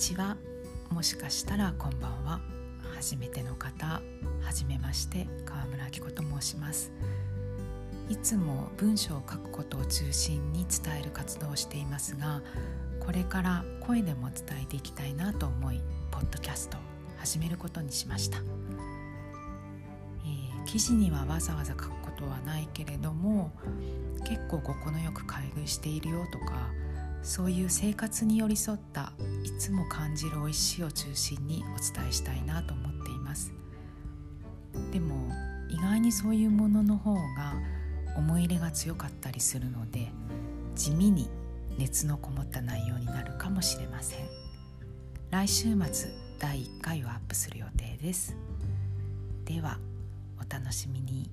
ちは。もしかしたらこんばんは。初めての方はじめまして川村明子と申します。いつも文章を書くことを中心に伝える活動をしていますがこれから声でも伝えていきたいなと思いポッドキャストを始めることにしました、えー、記事にはわざわざ書くことはないけれども結構ここのよく買い食いしているよとかそういう生活に寄り添ったいつも感じる美味しいを中心にお伝えしたいなと思っています。でも意外にそういうものの方が思い入れが強かったりするので地味に熱のこもった内容になるかもしれません。来週末第1回をアップする予定です。ではお楽しみに。